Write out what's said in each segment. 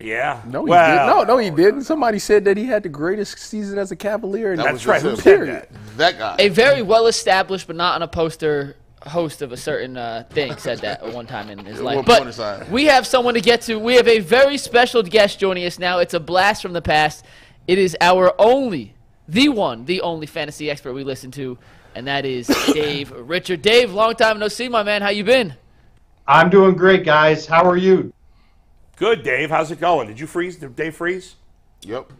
Yeah. No, he well, didn't. No, no, he didn't. Somebody said that he had the greatest season as a Cavalier. And That That's was right. Who said Period. that? That guy. A very well established, but not on a poster host of a certain uh, thing said that at one time in his life. one point in But we have someone to get to. We have a very special guest joining us now. It's a blast from the past. It is our only, the one, the only fantasy expert we listen to, and that is Dave Richard. Dave, long time no see, my man. How you been? I'm doing great, guys. How are you? Good, Dave. How's it going? Did you freeze? Did Dave freeze? Yep.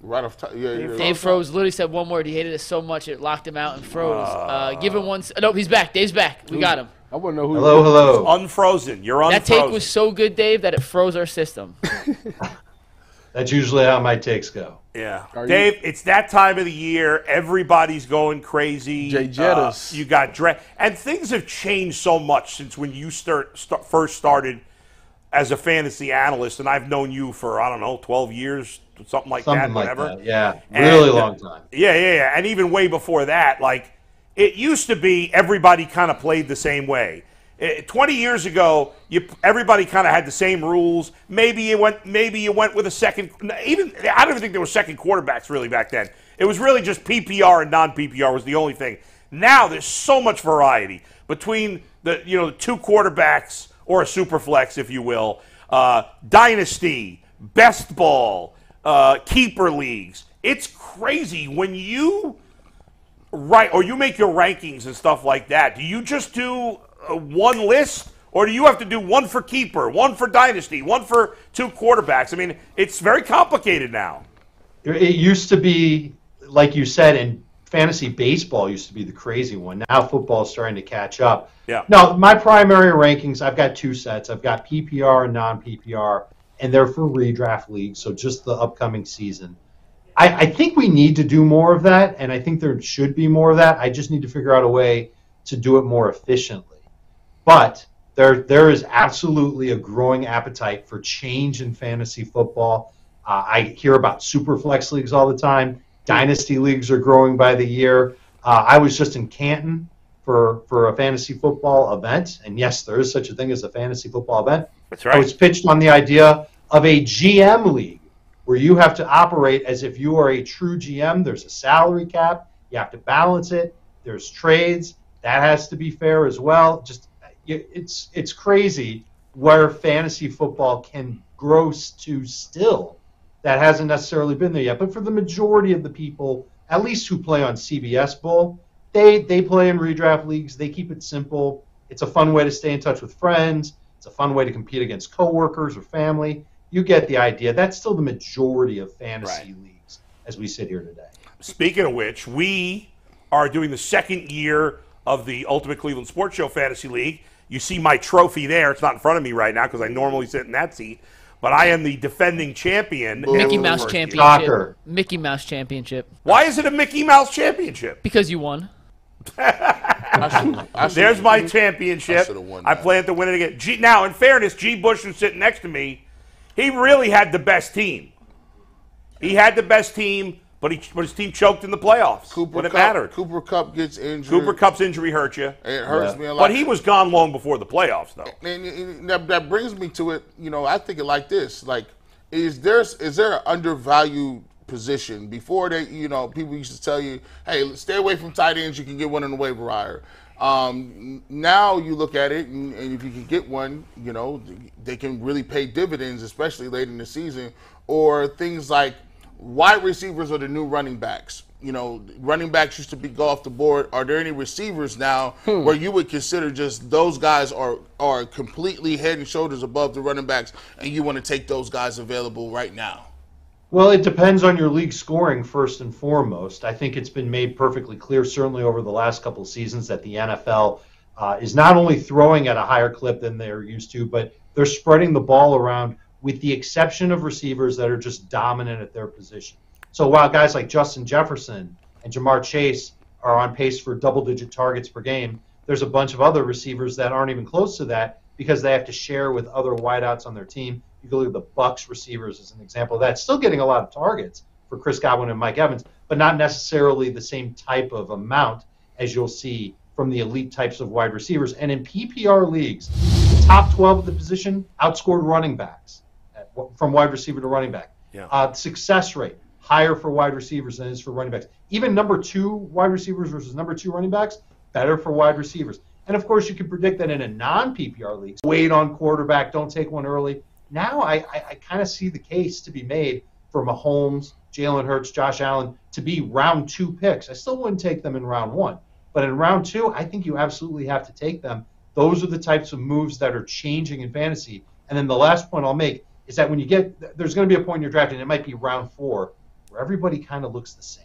Right off top. Yeah, yeah. Dave froze. Literally said one word. He hated it so much it locked him out and froze. Ah. Uh, give him one. s- Nope, he's back. Dave's back. We got him. I want to know who. Hello, hello. Unfrozen. You're unfrozen. That take was so good, Dave, that it froze our system. That's usually how my takes go. Yeah. Are you- Dave, it's that time of the year. Everybody's going crazy. Jay Jettis. Uh, you got dra- and things have changed so much since when you start, start first started as a fantasy analyst, and I've known you for I don't know, twelve years, something like Something that, like whatever. that. Yeah, really long time. Yeah, yeah, yeah. And even way before that, like it used to be everybody kind of played the same way. Eh, 20 years ago, you everybody kind of had the same rules. Maybe you went maybe you went with a second even I don't even think there were second quarterbacks really back then. It was really just PPR and non-PPR was the only thing. Now there's so much variety between the you know the two quarterbacks or a super flex if you will. Uh, dynasty, best ball, uh, keeper leagues. It's crazy when you write or you make your rankings and stuff like that. Do you just do uh, one list, or do you have to do one for keeper, one for dynasty, one for two quarterbacks? I mean, it's very complicated now. It used to be, like you said, in fantasy baseball used to be the crazy one. Now football is starting to catch up. Yeah. No, my primary rankings, I've got two sets. I've got PPR and non-PPR, and they're for redraft leagues, so just the upcoming season. I, I think we need to do more of that, and I think there should be more of that. I just need to figure out a way to do it more efficiently. But there, there is absolutely a growing appetite for change in fantasy football. Uh, I hear about super flex leagues all the time. Dynasty leagues are growing by the year. Uh, I was just in Canton for for a fantasy football event, and yes, there is such a thing as a fantasy football event. That's right. I was pitched on the idea of a GM league where you have to operate as if you are a true GM. There's a salary cap. You have to balance it. There's trades. That has to be fair as well. Just it's it's crazy where fantasy football can grow to still. That hasn't necessarily been there yet. But for the majority of the people, at least who play on CBS Bowl, they they play in redraft leagues. They keep it simple. It's a fun way to stay in touch with friends. It's a fun way to compete against coworkers or family. You get the idea. That's still the majority of fantasy Right. leagues as we sit here today. Speaking of which, we are doing the second year of the Ultimate Cleveland Sports Show Fantasy League. You see my trophy there. It's not in front of me right now because I normally sit in that seat. But I am the defending champion. Mickey Mouse. Championship. Shocker. Mickey Mouse Championship. Why is it a Mickey Mouse championship? Because you won. I should've- I should've- There's my championship. should've won I that. plan to win it again. G, now, in fairness, G. Bush, who's sitting next to me, he really had the best team. He had the best team, but he but his team choked in the playoffs Cooper when it Kupp, mattered. Cooper Kupp gets injured. Cooper Kupp's injury hurt you, It hurts Yeah. me a lot. but he was gone long before the playoffs, though. and, and that, that brings me to it. You know, I think it like this: like, is there is there an undervalued position before they? You know, people used to tell you, "Hey, stay away from tight ends. You can get one in the waiver wire." Um, now you look at it, and, and if you can get one, you know, they can really pay dividends, especially late in the season. Or things like wide receivers are the new running backs. You know, running backs used to be go off the board. Are there any receivers now where you would consider just those guys are are completely head and shoulders above the running backs, and you want to take those guys available right now? Well, it depends on your league scoring first and foremost. I think it's been made perfectly clear, certainly over the last couple of seasons, that the NFL uh, is not only throwing at a higher clip than they're used to, but they're spreading the ball around, with the exception of receivers that are just dominant at their position. So while guys like Justin Jefferson and Ja'Marr Chase are on pace for double-digit targets per game, there's a bunch of other receivers that aren't even close to that because they have to share with other wideouts on their team. You can look at the Bucks receivers as an example of that. Still getting a lot of targets for Chris Godwin and Mike Evans, but not necessarily the same type of amount as you'll see from the elite types of wide receivers. And in PPR leagues, the top 12 of the position outscored running backs from wide receiver to running back. Yeah. Uh, success rate higher for wide receivers than it is for running backs. Even number two wide receivers versus number two running backs, better for wide receivers. And of course, you can predict that in a non PPR league, wait on quarterback, don't take one early. Now I, I, I kind of see the case to be made for Mahomes, Jalen Hurts, Josh Allen to be round two picks. I still wouldn't take them in round one, but in round two, I think you absolutely have to take them. Those are the types of moves that are changing in fantasy. And then the last point I'll make is that when you get there's going to be a point in your draft, and it might be round four, where everybody kind of looks the same.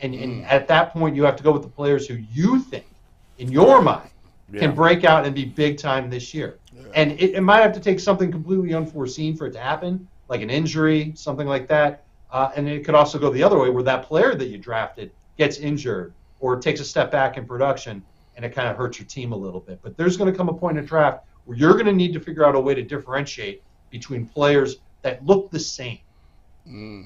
And, and at that point, you have to go with the players who you think, in your mind, Yeah. can break out and be big time this year. And it, it might have to take something completely unforeseen for it to happen, like an injury, something like that. Uh, and it could also go the other way, where that player that you drafted gets injured or takes a step back in production, and it kind of hurts your team a little bit. But there's going to come a point in draft where you're going to need to figure out a way to differentiate between players that look the same.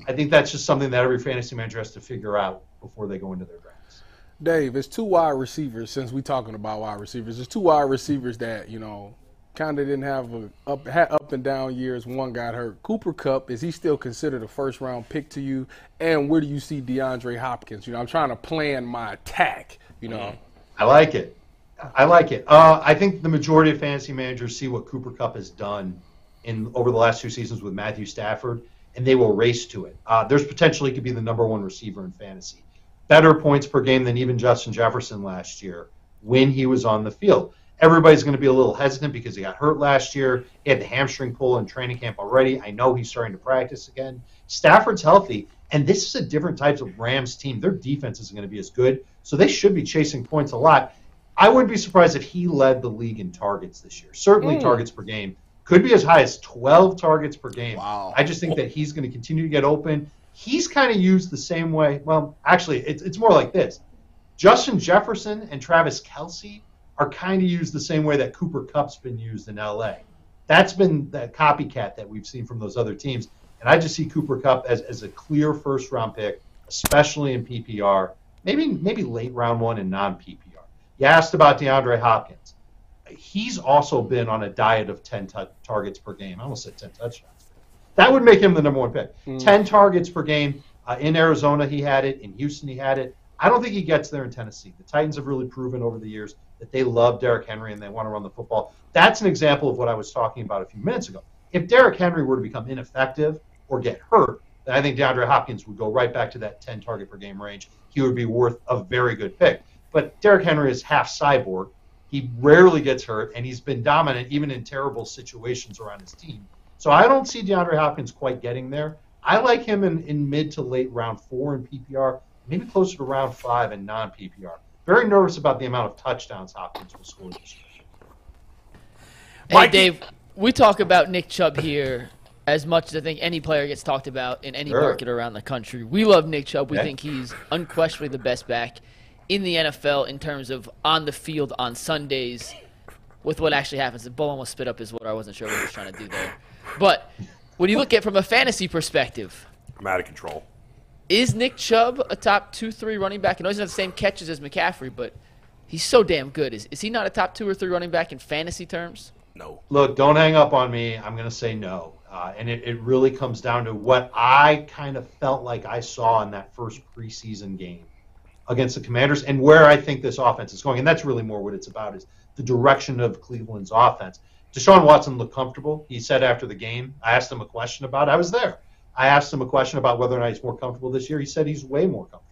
I think that's just something that every fantasy manager has to figure out before they go into their drafts. Dave, it's two wide receivers. Since we're talking about wide receivers, there's two wide receivers that you know kind of didn't have a up had up and down years. One got hurt. Cooper Kupp is he still considered a first round pick to you? And where do you see DeAndre Hopkins? You know, I'm trying to plan my attack. You know, I like it. I like it. Uh, I think the majority of fantasy managers see what Cooper Kupp has done in over the last two seasons with Matthew Stafford, and they will race to it. Uh, there's potentially could be the number one receiver in fantasy, better points per game than even Justin Jefferson last year when he was on the field. Everybody's going to be a little hesitant because he got hurt last year. He had the hamstring pull in training camp already. I know he's starting to practice again. Stafford's healthy, and this is a different type of Rams team. Their defense isn't going to be as good, so they should be chasing points a lot. I wouldn't be surprised if he led the league in targets this year. Certainly, targets per game could be as high as 12 targets per game. Wow. I just think that he's going to continue to get open. He's kind of used the same way. Well, actually, it's, it's more like this Justin Jefferson and Travis Kelce are kind of used the same way that Cooper Kupp's been used in LA. That's been that copycat that we've seen from those other teams. And I just see Cooper Kupp as, as a clear first round pick, especially in PPR, maybe maybe late round one in non PPR. You asked about DeAndre Hopkins. He's also been on a diet of 10 tu- targets per game. I almost said 10 touchdowns. That would make him the number one pick. 10 targets per game. Uh, in Arizona, he had it. In Houston, he had it. I don't think he gets there in Tennessee. The Titans have really proven over the years that they love Derrick Henry and they want to run the football. That's an example of what I was talking about a few minutes ago. If Derrick Henry were to become ineffective or get hurt, then I think DeAndre Hopkins would go right back to that 10 target per game range. He would be worth a very good pick. But Derrick Henry is half cyborg. He rarely gets hurt, and he's been dominant even in terrible situations around his team. So I don't see DeAndre Hopkins quite getting there. I like him in, in mid to late round four in PPR, maybe closer to round five in non PPR. Very nervous about the amount of touchdowns Hopkins will score this year. Hey, Mikey- Dave, we talk about Nick Chubb here as much as I think any player gets talked about in any Sure. market around the country. We love Nick Chubb. We Okay. think he's unquestionably the best back in the NFL in terms of on the field on Sundays with what actually happens. The ball almost spit up his water. I wasn't sure what he was trying to do there. But when you look at it from a fantasy perspective, I'm out of control. is Nick Chubb a top two, three running back? I know he's not the same catches as McCaffrey, but he's so damn good. Is, is he not a top two or three running back in fantasy terms? No. Look, don't hang up on me. I'm going to say no. Uh, and it, it really comes down to what I kind of felt like I saw in that first preseason game against the Commanders and where I think this offense is going. And that's really more what it's about is the direction of Cleveland's offense. Deshaun Watson looked comfortable. He said after the game, I asked him a question about I was there. I asked him a question about whether or not he's more comfortable this year. He said he's way more comfortable.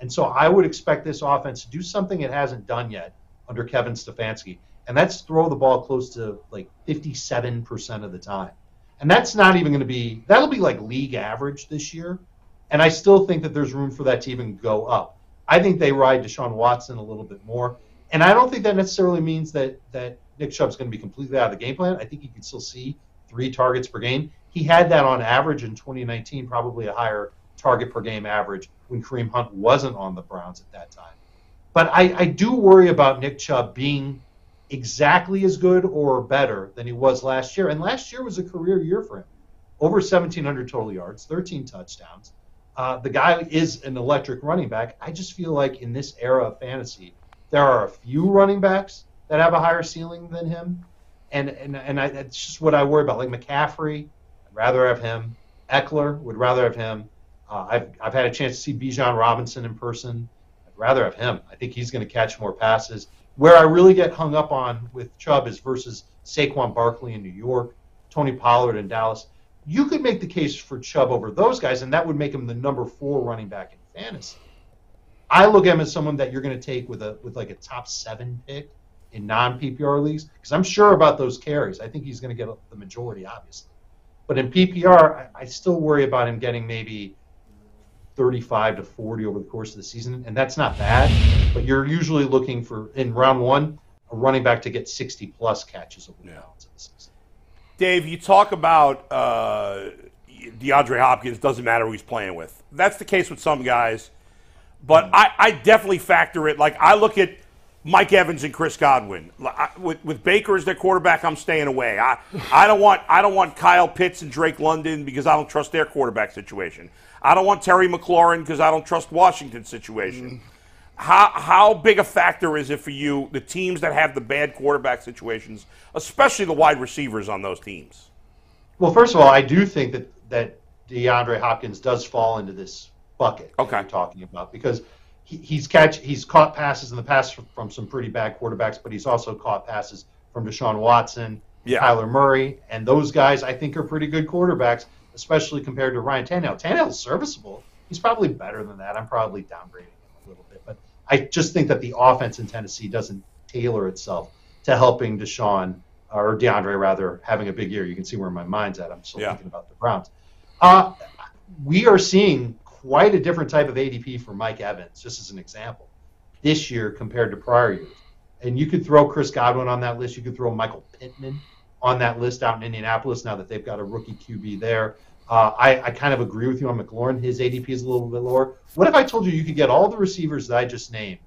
And so I would expect this offense to do something it hasn't done yet under Kevin Stefanski, and that's throw the ball close to like 57% of the time. And that's not even going to be, that'll be like league average this year. And I still think that there's room for that to even go up. I think they ride Deshaun Watson a little bit more. And I don't think that necessarily means that, that Nick Chubb's going to be completely out of the game plan. I think you can still see three targets per game. He had that on average in 2019, probably a higher target per game average when Kareem Hunt wasn't on the Browns at that time. But I, I do worry about Nick Chubb being exactly as good or better than he was last year. And last year was a career year for him. Over 1,700 total yards, 13 touchdowns. Uh, the guy is an electric running back. I just feel like in this era of fantasy, there are a few running backs that have a higher ceiling than him. And, and, and I, that's just what I worry about. Like McCaffrey, I'd rather have him. Ekeler would rather have him. Uh, I've, I've had a chance to see Bijan Robinson in person. I'd rather have him. I think he's going to catch more passes. Where I really get hung up on with Chubb is versus Saquon Barkley in New York, Tony Pollard in Dallas. You could make the case for Chubb over those guys, and that would make him the number four running back in fantasy. I look at him as someone that you're going to take with a with like a top seven pick in non PPR leagues because I'm sure about those carries. I think he's going to get the majority, obviously. But in PPR, I, I still worry about him getting maybe 35 to 40 over the course of the season, and that's not bad. But you're usually looking for in round one a running back to get 60 plus catches over the balance of the season. Dave, you talk about uh, DeAndre Hopkins doesn't matter who he's playing with. That's the case with some guys, but I, I definitely factor it. Like I look at Mike Evans and Chris Godwin. I, with, with Baker as their quarterback, I'm staying away. I, I don't want I don't want Kyle Pitts and Drake London because I don't trust their quarterback situation. I don't want Terry McLaurin because I don't trust Washington's situation. How how big a factor is it for you the teams that have the bad quarterback situations, especially the wide receivers on those teams? Well, first of all, I do think that that DeAndre Hopkins does fall into this bucket Okay. you're talking about because he, he's catch he's caught passes in the past from, from some pretty bad quarterbacks, but he's also caught passes from Deshaun Watson, Yeah. Kyler Murray, and those guys I think are pretty good quarterbacks, especially compared to Ryan Tannehill. Tannehill's serviceable. He's probably better than that. I'm probably downgrading him a little bit, but I just think that the offense in Tennessee doesn't tailor itself to helping Deshaun or DeAndre rather having a big year. You can see where my mind's at. I'm still Yeah. thinking about the Browns. Uh, we are seeing quite a different type of ADP for Mike Evans, just as an example, this year compared to prior years. And you could throw Chris Godwin on that list. You could throw Michael Pittman on that list out in Indianapolis now that they've got a rookie QB there. Uh, I, I kind of agree with you on McLaurin. His ADP is a little bit lower. What if I told you you could get all the receivers that I just named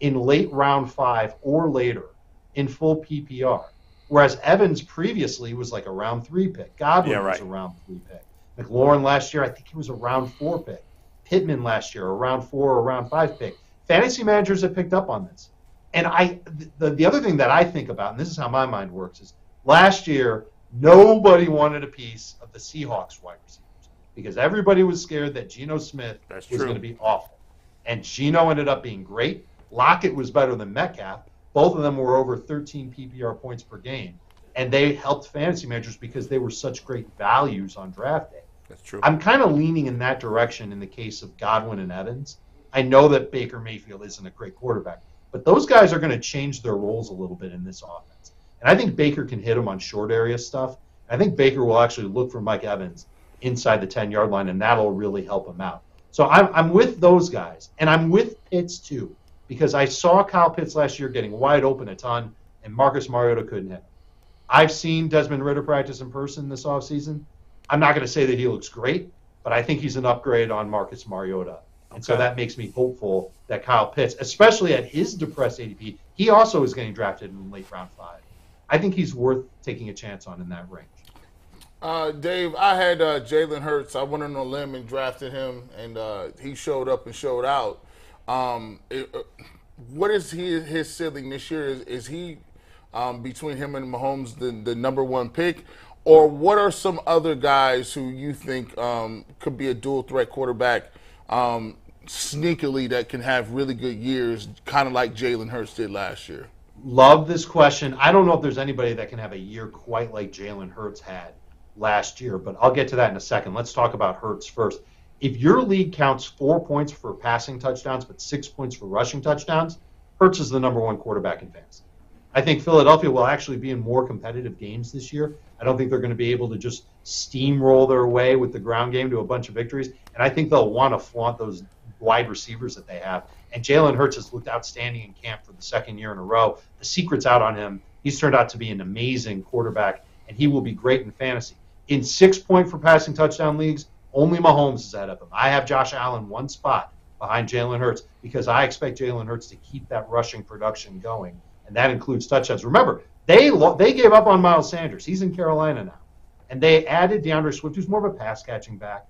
in late round five or later in full PPR? Whereas Evans previously was like a round three pick. Godwin Yeah, was a round three pick. McLaurin last year, I think he was a round four pick. Pittman last year, a round four or round five pick. Fantasy managers have picked up on this. And I, the, the other thing that I think about, and this is how my mind works, is last year nobody wanted a piece of the Seahawks wide receivers because everybody was scared that Geno Smith That's was true. going to be awful. And Geno ended up being great. Lockett was better than Metcalf. Both of them were over 13 PPR points per game. And they helped fantasy managers because they were such great values on draft day. That's true. I'm kind of leaning in that direction in the case of Godwin and Evans. I know that Baker Mayfield isn't a great quarterback, but those guys are going to change their roles a little bit in this offense. And I think Baker can hit him on short area stuff. I think Baker will actually look for Mike Evans inside the 10 yard line, and that'll really help him out. So I'm, I'm with those guys, and I'm with Pitts too, because I saw Kyle Pitts last year getting wide open a ton, and Marcus Mariota couldn't hit him. I've seen Desmond Ridder practice in person this offseason. I'm not going to say that he looks great, but I think he's an upgrade on Marcus Mariota. And so that makes me hopeful that Kyle Pitts, especially at his depressed ADP, he also is getting drafted in late round five. I think he's worth taking a chance on in that range. Uh, Dave, I had uh, Jalen Hurts. I went on a limb and drafted him, and uh, he showed up and showed out. Um, it, uh, what is he, his ceiling this year? Is, is he um, between him and Mahomes the, the number one pick, or what are some other guys who you think um, could be a dual threat quarterback um, sneakily that can have really good years, kind of like Jalen Hurts did last year? Love this question. I don't know if there's anybody that can have a year quite like Jalen Hurts had last year, but I'll get to that in a second. Let's talk about Hurts first. If your league counts four points for passing touchdowns but six points for rushing touchdowns, Hurts is the number one quarterback in fantasy. I think Philadelphia will actually be in more competitive games this year. I don't think they're going to be able to just steamroll their way with the ground game to a bunch of victories. And I think they'll want to flaunt those wide receivers that they have. And Jalen Hurts has looked outstanding in camp for the second year in a row. The secret's out on him. He's turned out to be an amazing quarterback, and he will be great in fantasy. In six point for passing touchdown leagues, only Mahomes is ahead of him. I have Josh Allen one spot behind Jalen Hurts because I expect Jalen Hurts to keep that rushing production going, and that includes touchdowns. Remember, they lo- they gave up on Miles Sanders. He's in Carolina now, and they added D'Andre Swift, who's more of a pass catching back.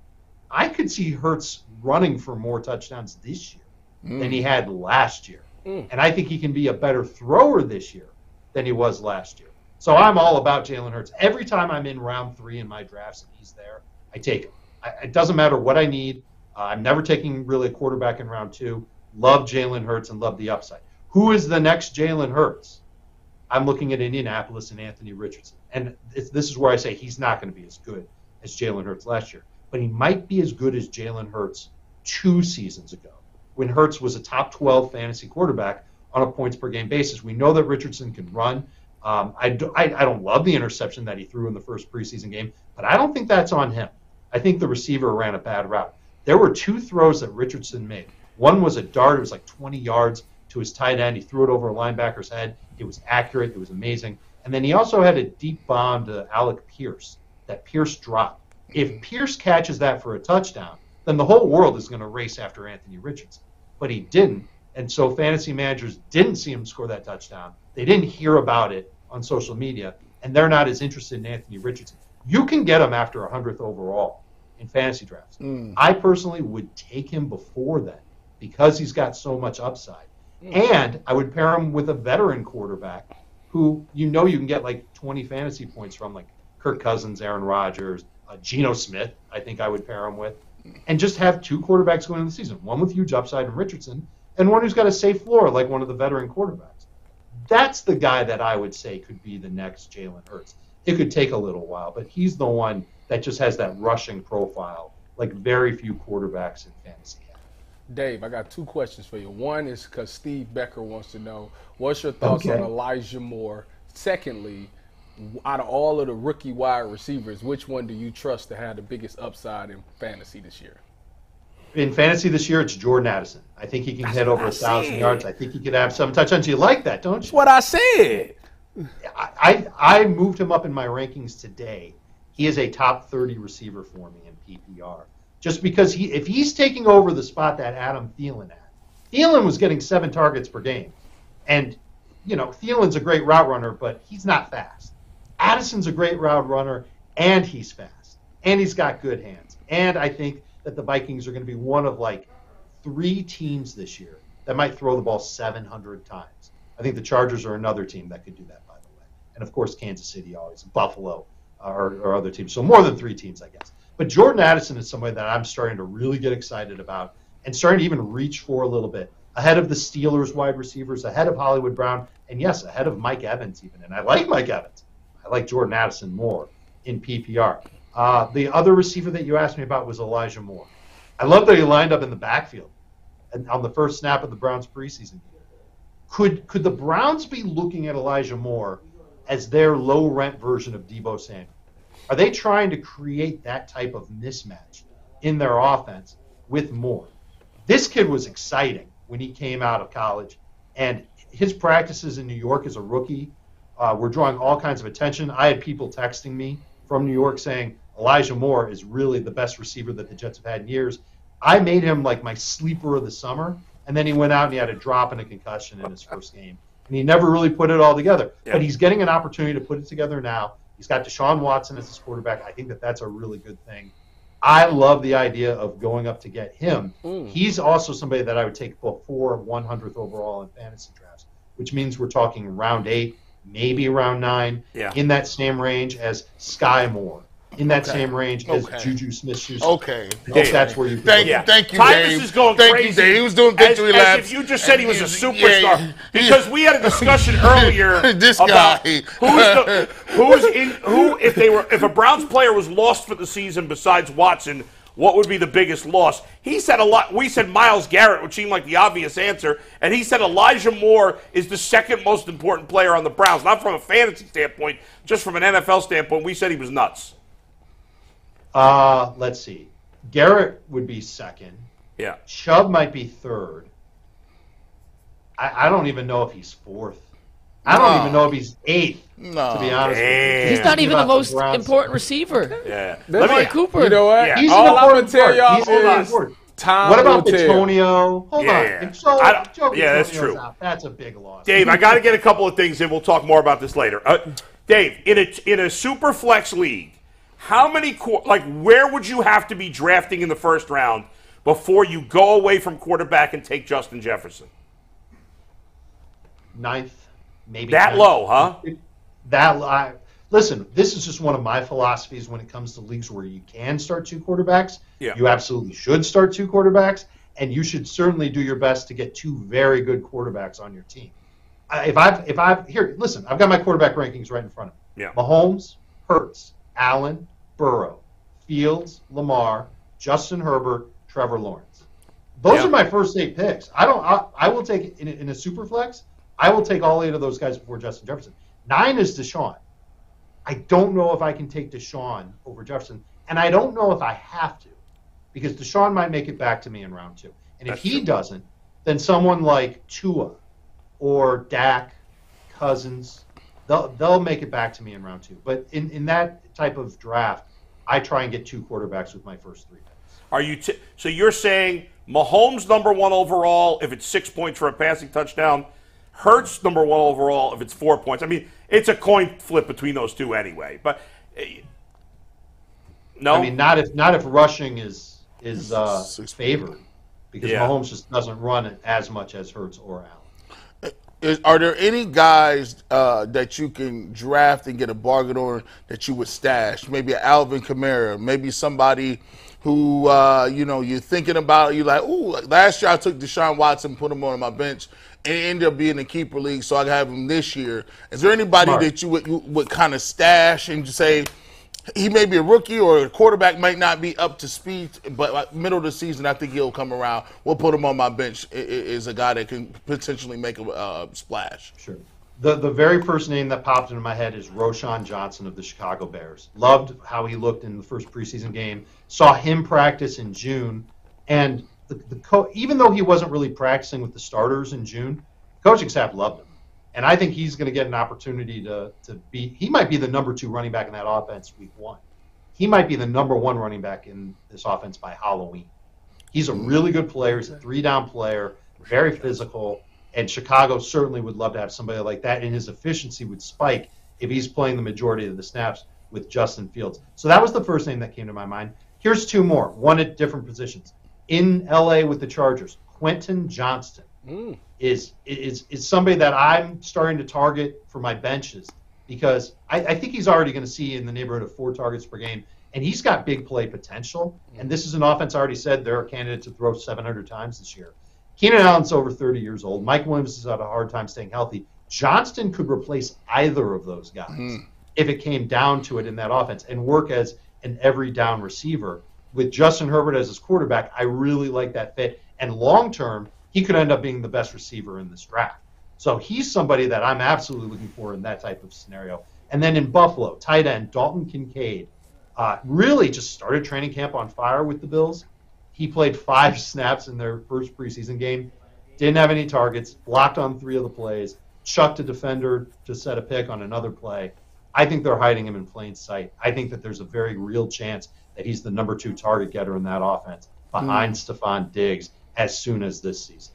I could see Hurts running for more touchdowns this year than he had last year, and I think he can be a better thrower this year than he was last year. So I'm all about Jalen Hurts. Every time I'm in round three in my drafts and he's there, I take him. I, it doesn't matter what I need. Uh, I'm never taking really a quarterback in round two. Love Jalen Hurts and love the upside. Who is the next Jalen Hurts? I'm looking at Indianapolis and Anthony Richardson. And this is where I say he's not going to be as good as Jalen Hurts last year, but he might be as good as Jalen Hurts two seasons ago when Hurts was a top 12 fantasy quarterback on a points per game basis. We know that Richardson can run. Um, I, do, I, I don't love the interception that he threw in the first preseason game, but I don't think that's on him. I think the receiver ran a bad route. There were two throws that Richardson made. One was a dart, it was like 20 yards to his tight end. He threw it over a linebacker's head. It was accurate, it was amazing. And then he also had a deep bomb to Alec Pierce that Pierce dropped. If Pierce catches that for a touchdown, then the whole world is going to race after Anthony Richardson. But he didn't. And so fantasy managers didn't see him score that touchdown. They didn't hear about it on social media, and they're not as interested in Anthony Richardson. You can get him after 100th overall in fantasy drafts. Mm. I personally would take him before then because he's got so much upside. Mm. And I would pair him with a veteran quarterback who you know you can get like 20 fantasy points from, like Kirk Cousins, Aaron Rodgers, uh, Geno Smith. I think I would pair him with, and just have two quarterbacks going into the season, one with huge upside in Richardson, and one who's got a safe floor like one of the veteran quarterbacks. That's the guy that I would say could be the next Jalen Hurts. It could take a little while, but he's the one that just has that rushing profile like very few quarterbacks in fantasy. Dave, I got two questions for you. One is because Steve Becker wants to know what's your thoughts okay. on Elijah Moore. Secondly, out of all of the rookie wide receivers, which one do you trust to have the biggest upside in fantasy this year? in fantasy this year, it's Jordan Addison. I think he can That's hit over a thousand yards. I think he could have some touchdowns. You like that, don't you? That's what I said. I, I, I moved him up in my rankings today. He is a top thirty receiver for me in PPR. Just because he, if he's taking over the spot that Adam Thielen had, Thielen was getting seven targets per game, and you know Thielen's a great route runner, but he's not fast. Addison's a great route runner, and he's fast, and he's got good hands, and I think that the Vikings are going to be one of like three teams this year that might throw the ball 700 times. I think the Chargers are another team that could do that, by the way. And of course, Kansas City always, Buffalo or, are other teams. So more than three teams, I guess. But Jordan Addison is somebody that I'm starting to really get excited about and starting to even reach for a little bit. Ahead of the Steelers wide receivers, ahead of Hollywood Brown, and yes, ahead of Mike Evans even. And I like Mike Evans. Like Jordan Addison more in PPR. Uh, the other receiver that you asked me about was Elijah Moore. I love that he lined up in the backfield and on the first snap of the Browns preseason. Could could the Browns be looking at Elijah Moore as their low rent version of Deebo Samuel? Are they trying to create that type of mismatch in their offense with Moore? This kid was exciting when he came out of college, and his practices in New York as a rookie uh, were drawing all kinds of attention. I had people texting me from New York saying Elijah Moore is really the best receiver that the Jets have had in years. I made him like my sleeper of the summer, and then he went out and he had a drop and a concussion in his first game, and he never really put it all together. Yeah. But he's getting an opportunity to put it together now. He's got Deshaun Watson as his quarterback. I think that that's a really good thing. I love the idea of going up to get him. Mm. He's also somebody that I would take before 100th overall in fantasy drafts, which means we're talking round eight, maybe around nine, yeah. in that same range as Sky Moore, in that okay. same range as Juju Smith-Schuster. Okay, Dave, that's where you. Thank you, thank you, Titus Dave. is going thank crazy. You, Dave. He was doing victory as, laps. As if you just said he was a superstar. Yeah, because we had a discussion earlier this about guy. who's the, who's in who if they were if a Browns player was lost for the season besides Watson what would be the biggest loss? He said a lot. We said Myles Garrett, which seemed like the obvious answer, and he said Elijah Moore is the second most important player on the Browns, not from a fantasy standpoint, just from an NFL standpoint. We said he was nuts. Uh, let's see. Garrett would be second. Yeah. Chubb might be third. I, I don't even know if he's fourth. I don't no. even know if he's eighth. No. To be honest, he's not even the most the important receiver. Yeah. Let me, Cooper. You know what? Yeah. He's All I'm gonna tell y'all he's is Tom. What about Antonio? Hold yeah. on. So, yeah, that's true. Out. That's a big loss. Dave, I got to get a couple of things in. We'll talk more about this later. Uh, Dave, in a in a super flex league, how many like where would you have to be drafting in the first round before you go away from quarterback and take Justin Jefferson? Ninth maybe that low, huh? that I, listen, this is just one of my philosophies when it comes to leagues where you can start two quarterbacks. Yeah. You absolutely should start two quarterbacks, and you should certainly do your best to get two very good quarterbacks on your team. I- If I've if I've here, listen, I've got my quarterback rankings right in front of me. Yeah. Mahomes, Hurts, Allen, Burrow, Fields, Lamar, Justin Herbert, Trevor Lawrence. Those Yeah. are my first eight picks. I don't. I, I will take in in a super flex. I will take all eight of those guys before Justin Jefferson. Nine is Deshaun. I don't know if I can take Deshaun over Jefferson, and I don't know if I have to, because Deshaun might make it back to me in round two, and if That's he true. doesn't, then someone like Tua or Dak, Cousins, they'll they'll make it back to me in round two. But in in that type of draft, I try and get two quarterbacks with my first three picks. Are you t- so you're saying Mahomes number one overall if it's six points for a passing touchdown, Hurts number one overall if it's four points. I mean, it's a coin flip between those two anyway. But eh, no, I mean, not if not if rushing is is uh, Six- favored, because Yeah. Mahomes just doesn't run it as much as Hurts or Allen. Is, are there any guys uh, that you can draft and get a bargain on that you would stash? Maybe Alvin Kamara, maybe somebody who uh, you know you're thinking about. You're like, ooh, last year I took Deshaun Watson, put him on my bench, and end up being a keeper league, so I have him this year. Is there anybody Smart. that you would, you would kind of stash and just say? He may be a rookie or a quarterback might not be up to speed, but like middle of the season, I think he'll come around. We'll put him on my bench. Is a guy that can potentially make a uh, splash. Sure. The the very first name that popped into my head is Roschon Johnson of the Chicago Bears. Loved how he looked in the first preseason game. Saw him practice in June, and the, the co- even though he wasn't really practicing with the starters in June, coaching staff loved him, and I think he's going to get an opportunity to to be. He might be the number two running back in that offense week one. He might be the number one running back in this offense by Halloween. He's a really good player. He's a three down player, very physical. And Chicago certainly would love to have somebody like that, and his efficiency would spike if he's playing the majority of the snaps with Justin Fields. So that was the first name that came to my mind. Here's two more, one at different positions. In LA with the Chargers, Quentin Johnston mm. is is is somebody that I'm starting to target for my benches because I, I think he's already going to see in the neighborhood of four targets per game, and he's got big play potential. Mm. And this is an offense I already said they're a candidate to throw 700 times this year. Keenan Allen's over 30 years old. Mike Williams has had a hard time staying healthy. Johnston could replace either of those guys mm. if it came down to it in that offense and work as an every down receiver. With Justin Herbert as his quarterback, I really like that fit. And long term, he could end up being the best receiver in this draft. So he's somebody that I'm absolutely looking for in that type of scenario. And then in Buffalo, tight end Dalton Kincaid uh, really just started training camp on fire with the Bills. He played five snaps in their first preseason game, didn't have any targets, blocked on three of the plays, chucked a defender to set a pick on another play. I think they're hiding him in plain sight. I think that there's a very real chance that he's the number two target getter in that offense behind hmm. Stefon Diggs as soon as this season.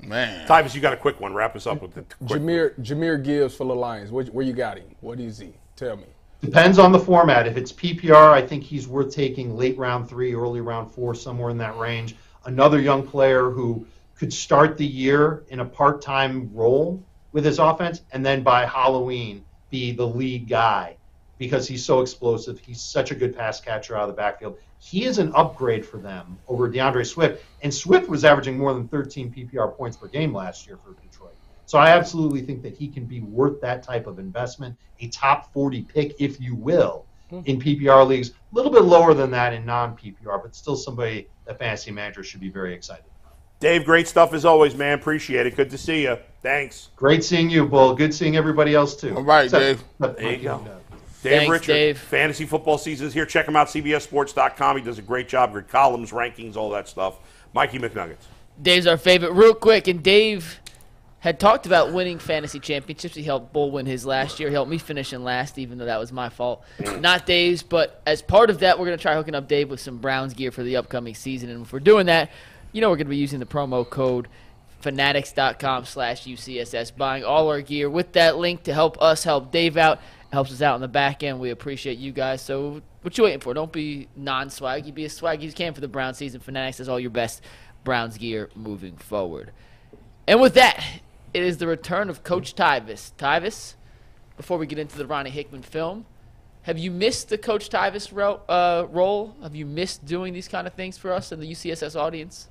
Man, Tyvis, you got a quick one. Wrap us up with the quick. Jahmyr Jahmyr Gibbs for the Lions. Where, where you got him? What is he? Tell me. Depends on the format. If it's PPR, I think he's worth taking late round three, early round four, somewhere in that range. Another young player who could start the year in a part time role with his offense, and then by Halloween be the lead guy because he's so explosive. He's such a good pass catcher out of the backfield. He is an upgrade for them over D'Andre Swift, and Swift was averaging more than 13 PPR points per game last year for Detroit. So I absolutely think that he can be worth that type of investment, a top 40 pick, if you will, hmm. in PPR leagues. A little bit lower than that in non PPR, but still somebody that fantasy managers should be very excited about. Dave, great stuff as always, man. Appreciate it. Good to see you. Thanks. Great seeing you, Bull. Good seeing everybody else too. All right, Dave. except There you Mikey go. Dave Thanks, Richard, Dave. fantasy football season is here. Check him out, CBSSports.com. He does a great job. Good columns, rankings, all that stuff. Mikey McNuggets. Dave's our favorite. Real quick, and Dave had talked about winning fantasy championships. He helped Bull win his last year. He helped me finish in last, even though that was my fault. Mm. Not Dave's, but as part of that, we're going to try hooking up Dave with some Browns gear for the upcoming season. And if we're doing that, you know we're going to be using the promo code fanatics.com slash UCSS, buying all our gear with that link to help us help Dave out. Helps us out on the back end. We appreciate you guys. So what you waiting for? Don't be non-swaggy. Be as swaggy as you can for the Brown season. Fanatics has all your best Browns gear moving forward. And with that, it is the return of Coach Tyvis. Tyvis, before we get into the Ronnie Hickman film. Have you missed the Coach Tyvis ro- uh, role? Have you missed doing these kind of things for us and the UCSS audience?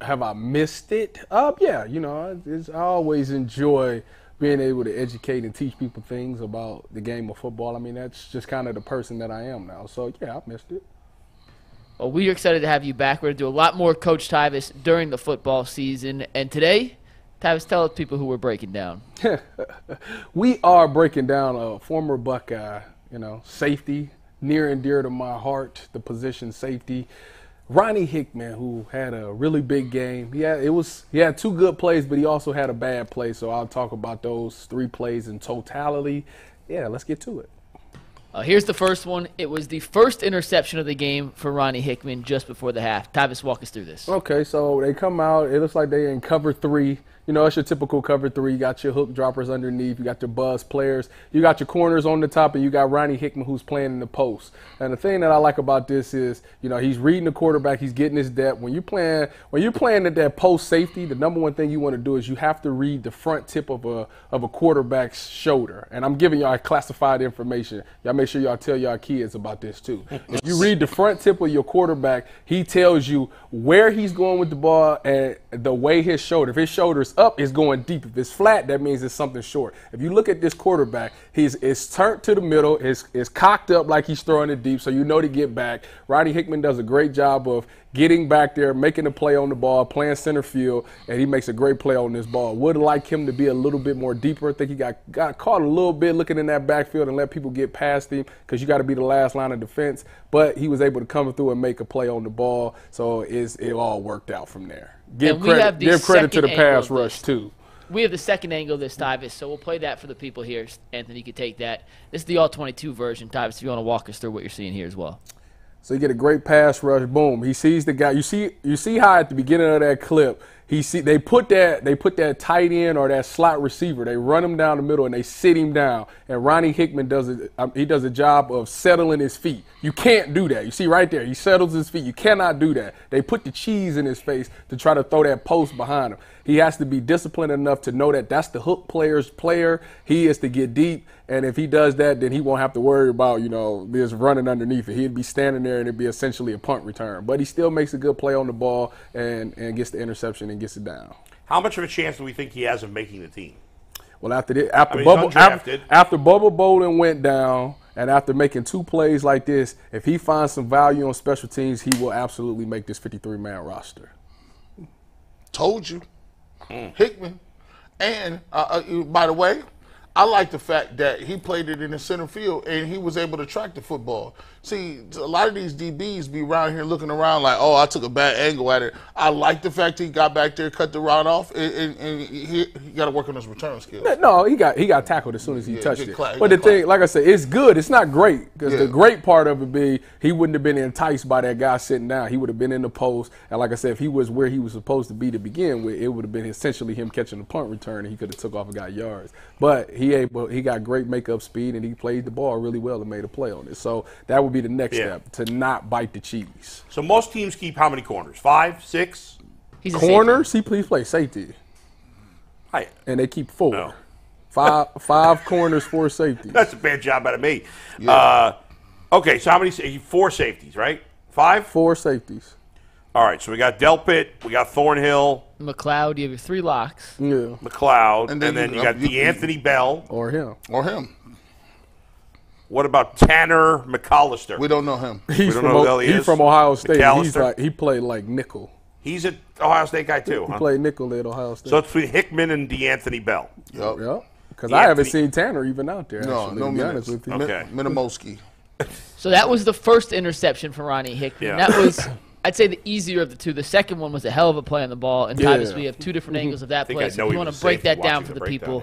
Have I missed it? Uh, yeah, you know, I always enjoy being able to educate and teach people things about the game of football. I mean, that's just kind of the person that I am now. So, yeah, I've missed it. Well, we're excited to have you back. We're going to do a lot more Coach Tyvis during the football season. And today, Tyvis, tell us people who we're breaking down. we are breaking down a former Buckeye, you know, safety, near and dear to my heart, the position safety. Ronnie Hickman, who had a really big game. Yeah, it was he had two good plays, but he also had a bad play. So I'll talk about those three plays in totality. Yeah, let's get to it. Uh, here's the first one. It was the first interception of the game for Ronnie Hickman just before the half. Tyvis, walk us through this. Okay, so they come out. It looks like they in cover three you know, it's your typical cover three. You got your hook droppers underneath. You got your buzz players. You got your corners on the top, and you got Ronnie Hickman who's playing in the post. And the thing that I like about this is, you know, he's reading the quarterback. He's getting his depth. When you're playing, when you're playing at that post safety, the number one thing you want to do is you have to read the front tip of a of a quarterback's shoulder. And I'm giving y'all classified information. Y'all make sure y'all tell y'all kids about this too. if you read the front tip of your quarterback, he tells you where he's going with the ball and the way his shoulder. If his shoulder's up, is going deep. If it's flat, that means it's something short. If you look at this quarterback, he's it's turned to the middle, it's, it's cocked up like he's throwing it deep, so you know to get back. Ronnie Hickman does a great job of getting back there, making a play on the ball, playing center field, and he makes a great play on this ball. Would like him to be a little bit more deeper. I think he got, got caught a little bit looking in that backfield and let people get past him because you got to be the last line of defense. But he was able to come through and make a play on the ball, so it's, it all worked out from there. Give credit, give credit to the pass rush too. We have the second angle of this Tyvis, so we'll play that for the people here. Anthony, you can take that. This is the all 22 version, Tyvis. If you want to walk us through what you're seeing here as well. So you get a great pass rush. Boom. He sees the guy. You see, you see how at the beginning of that clip, he see they put that they put that tight end or that slot receiver. They run him down the middle and they sit him down. And Ronnie Hickman does it. Um, he does a job of settling his feet. You can't do that. You see right there. He settles his feet. You cannot do that. They put the cheese in his face to try to throw that post behind him. He has to be disciplined enough to know that that's the hook player's player. He is to get deep, and if he does that, then he won't have to worry about you know this running underneath it. He'd be standing there, and it'd be essentially a punt return. But he still makes a good play on the ball and and gets the interception and gets it down. How much of a chance do we think he has of making the team? Well, after the, after I mean, Bubba after, after Bubba Bolden went down, and after making two plays like this, if he finds some value on special teams, he will absolutely make this 53 man roster. Told you. Mm. Hickman. And uh, uh, by the way, I like the fact that he played it in the center field and he was able to track the football. See, a lot of these DBs be around here looking around like, oh, I took a bad angle at it. I like the fact he got back there, cut the route off, and, and, and he, he got to work on his return skills. No, he got he got tackled as soon as he yeah, touched it. but the thing, like I said, it's good. It's not great because yeah. the great part of it be he wouldn't have been enticed by that guy sitting down. He would have been in the post, and like I said, if he was where he was supposed to be to begin with, it would have been essentially him catching the punt return, and he could have took off and got yards. But he able he got great makeup speed, and he played the ball really well and made a play on it. So that would be the next yeah. step to not bite the cheese. So most teams keep how many corners? Five, six. He's corners. He please play safety. Hi. And they keep four. No. Five five corners, four safeties. That's a bad job out of me. Yeah. Uh, okay, so how many? Four safeties, right? Five. Four safeties. All right, so we got Delpit, we got Thornhill, McLeod. You have your three locks. Yeah. McLeod, and then, and then you, you got you, Anthony Bell or him or him. What about Tanner McCalister? We don't know him. He's, from, o- he he's from Ohio State. He's like, he played like nickel. He's an Ohio State guy too. He huh? played nickel at Ohio State. So it's between Hickman and D'Anthony Bell. Yep. Yep. Because I haven't seen Tanner even out there. No, actually, no minutes. With you. Okay. Minimoski. So that was the first interception for Ronnie Hickman. Yeah. That was. I'd say the easier of the two. The second one was a hell of a play on the ball, and yeah. Tyvis, we have two different mm-hmm. angles of that play. So if you want to break that down for the people,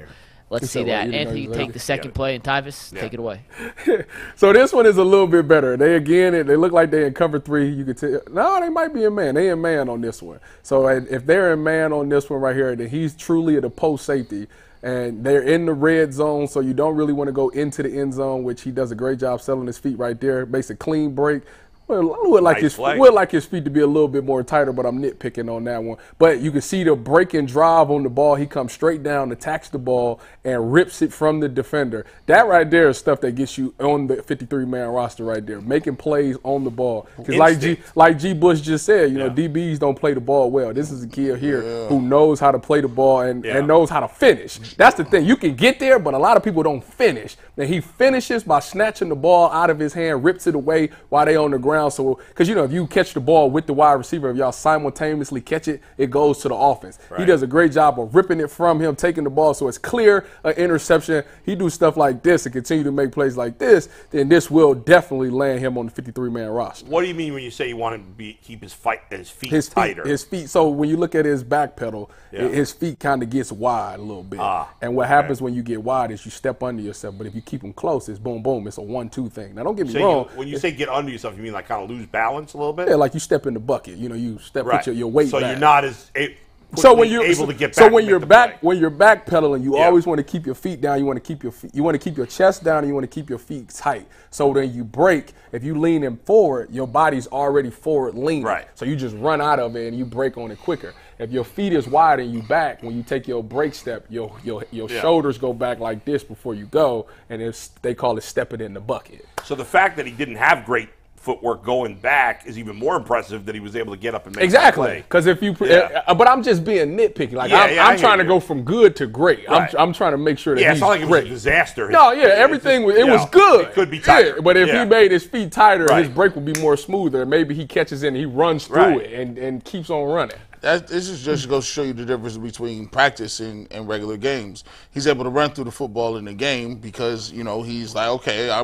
Let's see that. Anthony, take the second play, and Tyvis, yeah. take it away. so this one is a little bit better. They again, they look like they in cover three. You could tell. No, they might be a man. They in man on this one. So uh, if they're in man on this one right here, then he's truly at a post safety. And they're in the red zone, so you don't really want to go into the end zone, which he does a great job selling his feet right there. Makes a clean break, Well, I would like Nice his would like his feet to be a little bit more tighter, but I'm nitpicking on that one. But you can see the break and drive on the ball. He comes straight down, attacks the ball, and rips it from the defender. That right there is stuff that gets you on the 53 man roster right there, making plays on the ball. Because like G like G Bush just said, you know, DBs don't play the ball well. This is a kid here who knows how to play the ball and, Yeah. and knows how to finish. That's the thing. You can get there, but a lot of people don't finish. And he finishes by snatching the ball out of his hand, rips it away while they on the ground. So, because you know, if you catch the ball with the wide receiver, if y'all simultaneously catch it, it goes to the offense. He does a great job of ripping it from him, taking the ball, so it's clear an interception. He do stuff like this and continue to make plays like this. Then this will definitely land him on the 53 man roster. What do you mean when you say you want him to be, keep his fight his feet his feet, tighter? his feet. So when you look at his back pedal, Yeah. his feet kind of gets wide a little bit. Ah, and what happens when you get wide is you step under yourself. But if you keep them close, it's boom, boom. It's a one-two thing. Now don't get me So wrong. you, when you say get under yourself, you mean like kind of lose balance a little bit? yeah, like you step in the bucket. You know, you step right. your, your weight so back. you're not as a, so when you're able to get back. so when you're back play. when you're back pedaling, you Yeah. always want to keep your feet down. You want to keep your feet. You want to keep your chest down. and You want to keep your feet tight. So then you break. If you lean in forward, your body's already forward leaning. Right. So you just run out of it and you break on it quicker. If your feet is wide and you back, when you take your break step, your your your Yeah. shoulders go back like this before you go, and it's they call it stepping in the bucket. So the fact that he didn't have great footwork going back is even more impressive that he was able to get up and make Exactly. Because if you, Yeah. uh, but I'm just being nitpicky. Like Yeah, I'm, yeah, I'm trying to you. go from good to great. Right. I'm, I'm trying to make sure that Yeah, he's it's not like it was a disaster. No, yeah, everything was it was good. It could be tighter. But if he made his feet tighter, his break would be more smoother. Maybe he catches in and he runs through Right. it and, and keeps on running. That, this is just goes to show you the difference between practice and, and regular games. He's able to run through the football in the game because you know he's like, okay, I,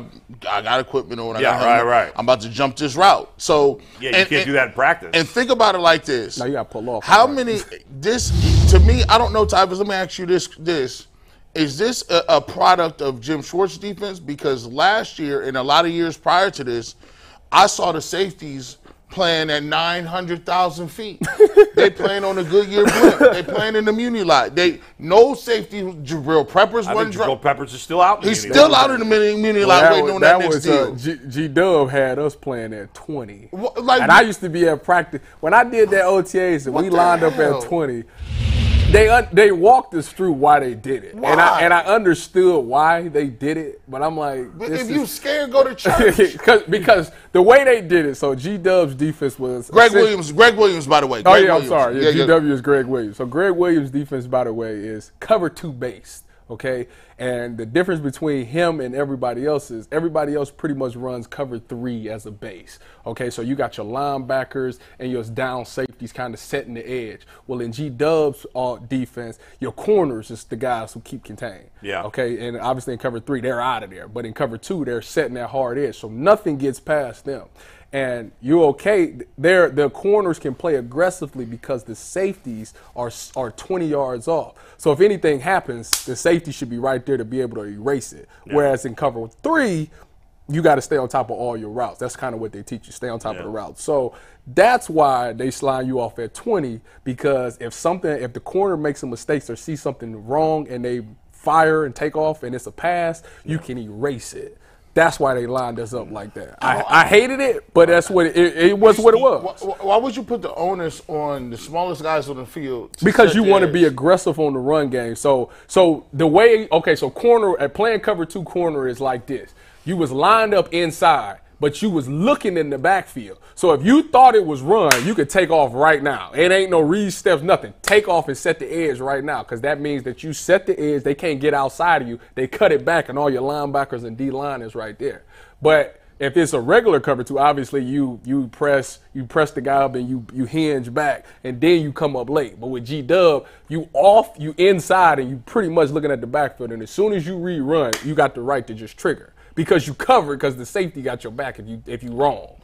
I got equipment on. I Yeah, got right, helmet. right. I'm about to jump this route. So yeah, you and- can't and- do that in practice. And think about it like this. Now you got to pull off. How Right. many? This to me, I don't know, Tyvis. Let me ask you this: This is this a, a product of Jim Schwartz defense? Because last year and a lot of years prior to this, I saw the safeties playing at nine hundred thousand feet. they playing on a Goodyear blimp. They playing in the Muni lot. They no safety. Jabril Peppers I wasn't. think Jabril Peppers is still out. He's still out in the Muni, Muni lot that waiting was, on that, that next was deal. uh, G, G Dub had us playing at 20. Wha- like- and I used to be at practice when I did that OTAs and we the lined up at 20. They un- they walked us through why they did it, and I and I understood why they did it, but I'm like, But if is- you scared, go to church. Cause, because the way they did it, so G Dub's defense was Gregg essen- Williams. Gregg Williams, by the way. Oh Gregg yeah, I'm sorry. Yeah, GW is Gregg Williams. So Gregg Williams' defense, by the way, is cover two based. Okay, and the difference between him and everybody else is everybody else pretty much runs cover three as a base. Okay, so you got your linebackers and your down safeties kind of setting the edge. Well, in G Dub's uh, defense, your corners is the guys who keep contained. Yeah. Okay, and obviously in cover three, they're out of there. But in cover two, they're setting that hard edge, so nothing gets past them. And you're okay. Their their corners can play aggressively because the safeties are are 20 yards off. So if anything happens, the safety should be right there to be able to erase it. Whereas in cover three, you got to stay on top of all your routes. That's kind of what they teach you. Stay on top of the routes. So that's why they slide you off at 20 because if something, if the corner makes some mistakes or sees something wrong and they fire and take off and it's a pass, you can erase it. That's why they lined us up like that. I, oh, I oh. hated it, but that's what it, it, it was. What it was. Why, why would you put the onus on the smallest guys on the field? because you want to be aggressive on the run game. So so the way okay, so corner at playing cover two corner is like this. You was lined up inside, but you was looking in the backfield. So if you thought it was run, you could take off right now. It ain't no read steps, nothing. Take off and set the edge right now, because that means that you set the edge. They can't get outside of you. They cut it back, and all your linebackers and D line is right there. But if it's a regular cover two, obviously you you press you press the guy up and you you hinge back and then you come up late. But with G Dub, you off, you inside, and you pretty much looking at the backfield. And as soon as you rerun, you got the right to just trigger because you covered because the safety got your back if you if you wrong.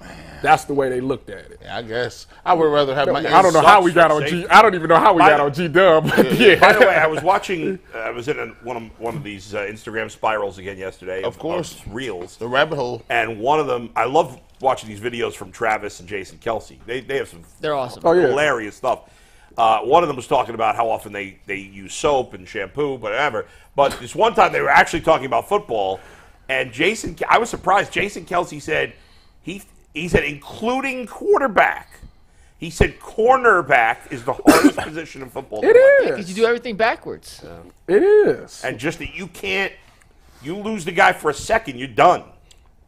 That's the way they looked at it. I guess I would rather have my. I don't know how we got on safety. G. I don't even know how we By got the- on G Dub. But yeah. By the way, I was watching. Uh, I was in a, one of one of these uh, Instagram spirals again yesterday. Of course. reels. the rabbit hole. And one of them, I love watching these videos from Travis and Jason Kelce. They, they have some They're awesome. Oh, yeah. hilarious stuff. Uh, one of them was talking about how often they, they use soap and shampoo, whatever. But this one time they were actually talking about football, and Jason, I was surprised. Jason Kelce said he He said, including quarterback. He said cornerback is the hardest position in football. to It play. is. Because you do everything backwards. It is. And just that you can't, you lose the guy for a second, you're done.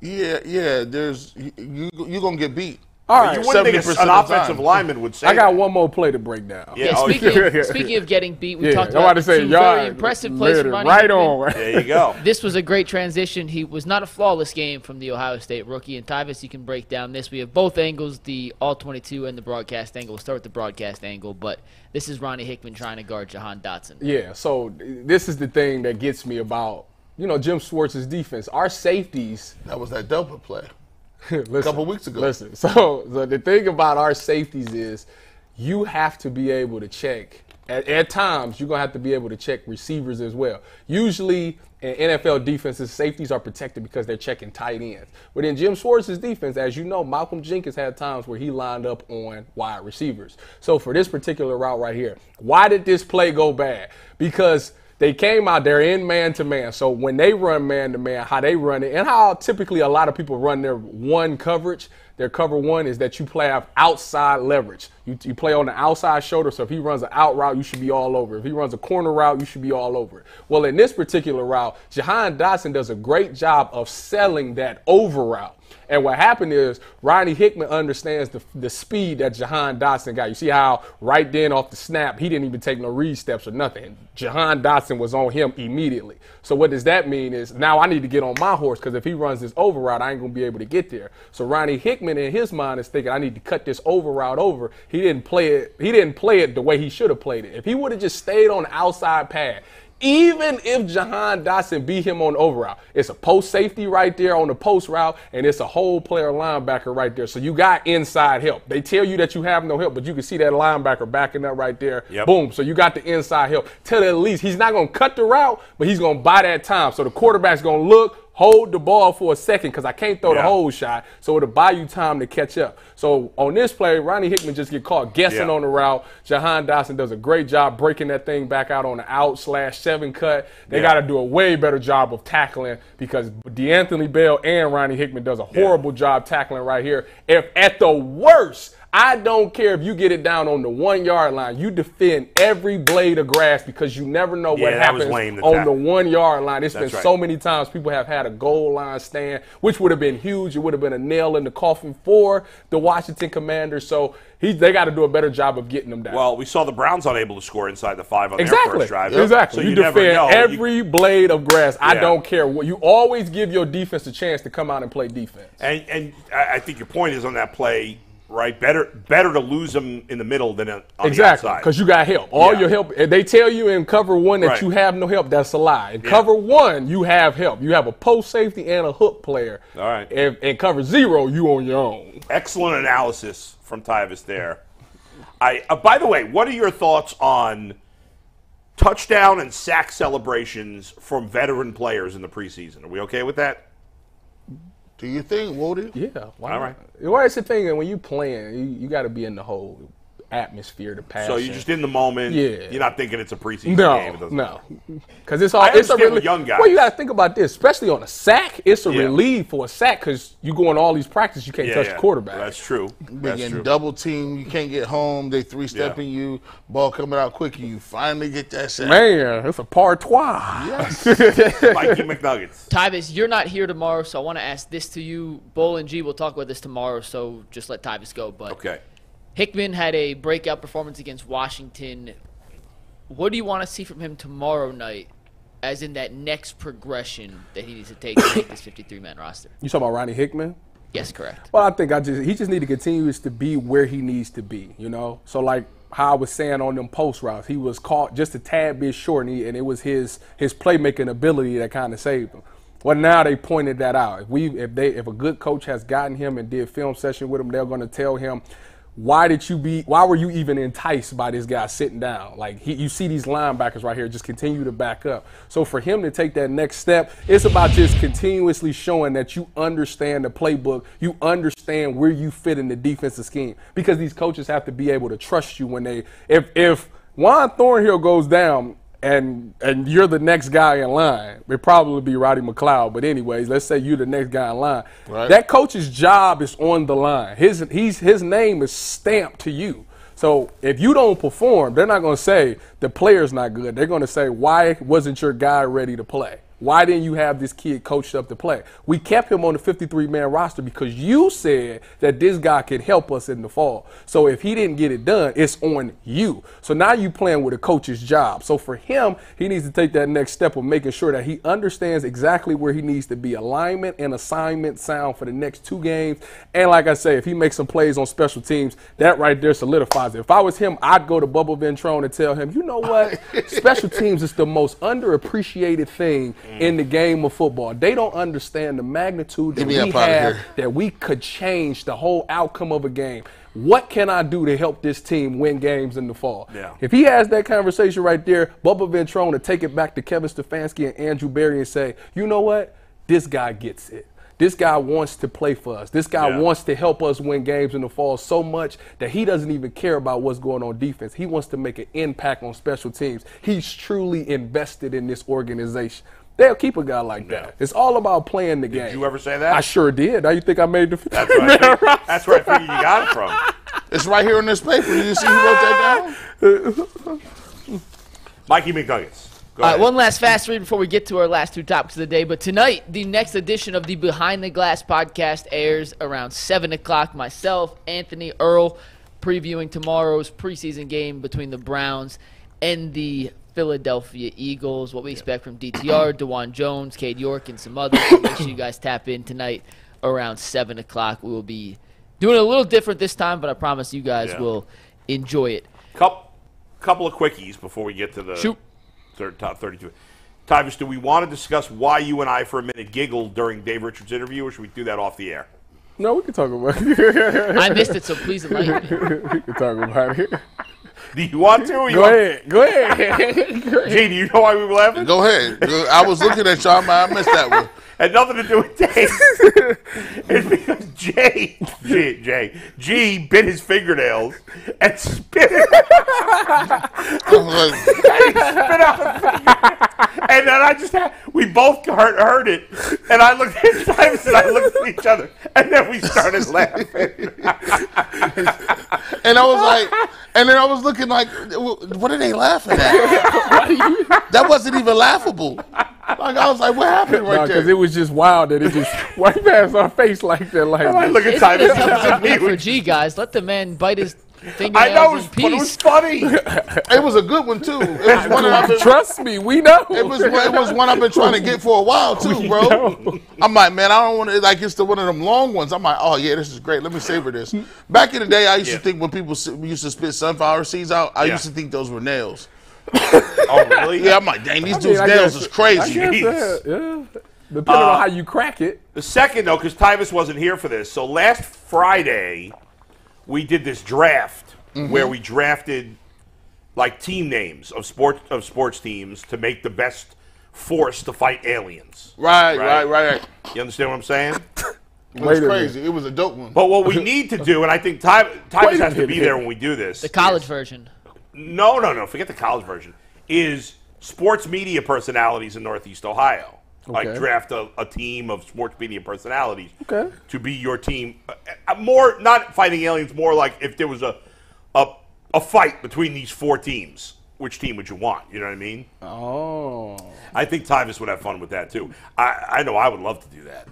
Yeah, yeah. There's you. you you're gonna get beat. All You wouldn't think an offensive time. lineman would say I got that. one more play to break down. Yeah, Yeah, oh, speaking, yeah. of, speaking of getting beat, we Yeah, talked about about to say, two y'all very impressive plays laid from it Ronnie right Hickman. on. There you go. This was a great transition. He was not a flawless game from the Ohio State rookie. And Tyvis, you can break down this. We have both angles, the all 22 and the broadcast angle. We'll start with the broadcast angle, but this is Ronnie Hickman trying to guard Jahan Dotson. Yeah, so this is the thing that gets me about, you know, Jim Schwartz's defense. Our safeties That was that Delta play. listen, couple weeks ago. Listen, so, so the thing about our safeties is you have to be able to check. At, at times, you're gonna have to be able to check receivers as well. Usually, in NFL defenses, safeties are protected because they're checking tight ends. But in Jim Schwartz's defense, as you know, Malcolm Jenkins had times where he lined up on wide receivers. So for this particular route right here, why did this play go bad? Because they came out there in man to man. So when they run man to man, how they run it, and how typically a lot of people run their one coverage, their cover one is that you play have outside leverage. You, you play on the outside shoulder. So if he runs an out route, you should be all over. If he runs a corner route, you should be all over it. Well, in this particular route, Jahan Dotson does a great job of selling that over route. And what happened is Ronnie Hickman understands the, the speed that Jahan Dotson got. You see how right then off the snap, he didn't even take no read steps or nothing. Jahan Dotson was on him immediately. So what does that mean is now I need to get on my horse because if he runs this over route, I ain't gonna be able to get there. So Ronnie Hickman in his mind is thinking I need to cut this over route over. He didn't play it. He didn't play it the way he should have played it. If he would have just stayed on the outside pad, even if Jahan Dotson beat him on the over route, it's a post safety right there on the post route, and it's a whole player linebacker right there. So you got inside help. They tell you that you have no help, but you can see that linebacker backing up right there. Yep. Boom. So you got the inside help. Tell at least he's not going to cut the route, but he's going to buy that time. So the quarterback's going to look, hold the ball for a second because I can't throw the Yeah. whole shot. So it'll buy you time to catch up. So on this play, Ronnie Hickman just get caught guessing Yeah. on the route. Jahan Dotson does a great job breaking that thing back out on the out slash seven cut. They Yeah. got to do a way better job of tackling because D'Anthony Bell and Ronnie Hickman does a horrible job tackling right here. If at the worst, I don't care if you get it down on the one yard line. You defend every blade of grass because you never know what Yeah, happens lame on the one yard line. It's That's been right. so many times people have had a goal line stand, which would have been huge. It would have been a nail in the coffin for the Washington Commanders. So he, they got to do a better job of getting them down. Well, we saw the Browns unable to score inside the five on their first drive. Exactly. So you, never defend know. You- every blade of grass. I don't care what. You always give your defense a chance to come out and play defense. And and I think your point is on that play, right? Better better to lose them in the middle than on Exactly, the outside. because you got help. All Yeah. your help. They tell you in cover one that Right. you have no help. That's a lie. In Yeah. cover one, you have help. You have a post safety and a hook player. All right. And in cover zero, you on your own. Excellent analysis from Tyvis there. I uh, by the way, what are your thoughts on touchdown and sack celebrations from veteran players in the preseason? Are we okay with that? Do you think, Woody? Yeah. Why All not? right. Well, it's the thing, and when you playing, you, you got to be in the whole atmosphere to pass. So you're just in the moment. Yeah. You're not thinking it's a preseason game. It No, no, because it's all. I it's a understand with relief. young guy. Well, you got to think about this, especially on a sack. It's a Yeah. relief for a sack because you go in all these practices, you can't Yeah, touch yeah. the quarterback. That's true. They That's getting true. double team. You can't get home. They three stepping you. Ball coming out quick, and you finally get that sack. Man, it's a par trois. Yes. Mikey McNuggets. Tyvis, you're not here tomorrow, so I want to ask this to you. Bull and G will talk about this tomorrow, so just let Tyvis go. But Okay. Hickman had a breakout performance against Washington. What do you want to see from him tomorrow night, as in that next progression that he needs to take to make this 53-man roster? You talking about Ronnie Hickman? Yes, correct. Well, I think I just he just need to continue to be where he needs to be. You know, so like how I was saying on them post routes, he was caught just a tad bit short, and, he, and it was his his playmaking ability that kind of saved him. Well, now they pointed that out. If we if they if a good coach has gotten him and did film session with him, they're going to tell him. Why did you be? Why were you even enticed by this guy sitting down? Like he, you see these linebackers right here, just continue to back up. So for him to take that next step, it's about just continuously showing that you understand the playbook, you understand where you fit in the defensive scheme. Because these coaches have to be able to trust you when they. If if Juan Thornhill goes down, and and you're the next guy in line. It probably be Roddy McLeod, but anyways, let's say you're the next guy in line. Right. That coach's job is on the line. His he's his name is stamped to you. So if you don't perform, they're not going to say the player's not good. They're going to say why wasn't your guy ready to play? Why didn't you have this kid coached up to play? We kept him on the 53 man roster because you said that this guy could help us in the fall. So if he didn't get it done, it's on you. So now you playing with a coach's job. So for him, he needs to take that next step of making sure that he understands exactly where he needs to be alignment and assignment sound for the next two games. And like I say, if he makes some plays on special teams, that right there solidifies it. If I was him, I'd go to Bubba Ventrone and tell him, you know what? special teams is the most underappreciated thing in the game of football. They don't understand the magnitude that we have here. that we could change the whole outcome of a game. What can I do to help this team win games in the fall? Yeah. If he has that conversation right there, Bubba Ventrone to take it back to Kevin Stefanski and Andrew Berry and say, you know what? This guy gets it. This guy wants to play for us. This guy Yeah. wants to help us win games in the fall so much that he doesn't even care about what's going on defense. He wants to make an impact on special teams. He's truly invested in this organization. They'll keep a guy like that. It's all about playing the game. Did you ever say that? I sure did. Now you think I made the That's where I figured, that's where I figured you got it from. It's right here on this paper. Did you see who wrote that down? Mikey McNuggets. Go All right, one last fast read before we get to our last two topics of the day. But tonight, the next edition of the Behind the Glass podcast airs around 7 o'clock. Myself, Anthony Earl, previewing tomorrow's preseason game between the Browns and the Philadelphia Eagles. What we expect from DTR, Dawand Jones, Cade York, and some others. So make sure you guys tap in tonight around 7 o'clock. We will be doing it a little different this time, but I promise you guys Yeah. will enjoy it. Couple, couple of quickies before we get to the Shoot. third top 32. Tyvis, do we want to discuss why you and I for a minute giggled during Dave Richards' interview, or should we do that off the air? No, we can talk about it. I missed it, so please enlighten me. we can talk about it. Do you want to? Or you Go want- ahead. Go ahead. Go ahead. Gee, do you know why we were laughing? Go ahead. I was looking at y'all. I missed that one. Had nothing to do with Dave. it's because Jay, Jay, Jay, G bit his fingernails and spit it, I was spit out the finger. And then I just had, we both heard, heard it. And I looked at Tyvis and I looked at each other. And then we started laughing. and I was like, and then I was looking like, what are they laughing at? That wasn't even laughable. Like I was like, what happened right because there? it was just wild that it just right past our face like that. Like, I look at It's, Tyvis it's and a big week for G guys. Let the man bite his I know, it was, but it was funny. It was a good one too. It was one I've been, trust me, we know. it was it was one I've been trying to get for a while too, bro. know. I'm like, man, I don't want to like it's the one of them long ones. I'm like, oh yeah, this is great. Let me savor this. Back in the day, I used Yeah. to think when people used to spit sunflower seeds out, I Yeah. used to think those were nails. Oh, really? Yeah, I'm like, dang, these I mean, dudes' I nails guess- is I crazy. guess Jeez. that, yeah. Depending on uh, how you crack it. The second, though, because Tyvis wasn't here for this. So last Friday, we did this draft mm-hmm. where we drafted like team names of sports of sports teams to make the best force to fight aliens. Right, Right. right, right. You understand what I'm saying? It was a crazy. It was a dope one. But what we need to do, and I think Ty, Tyvis has to be there when we do this. The college version. No, no, no. Forget the college version. Is sports media personalities in Northeast Ohio. Okay. Like draft a, a team of sports media personalities Okay. to be your team. Uh, uh, More not fighting aliens. More like if there was a a a fight between these four teams, which team would you want? You know what I mean? Oh. I think Tyvis would have fun with that too. I, I know I would love to do that.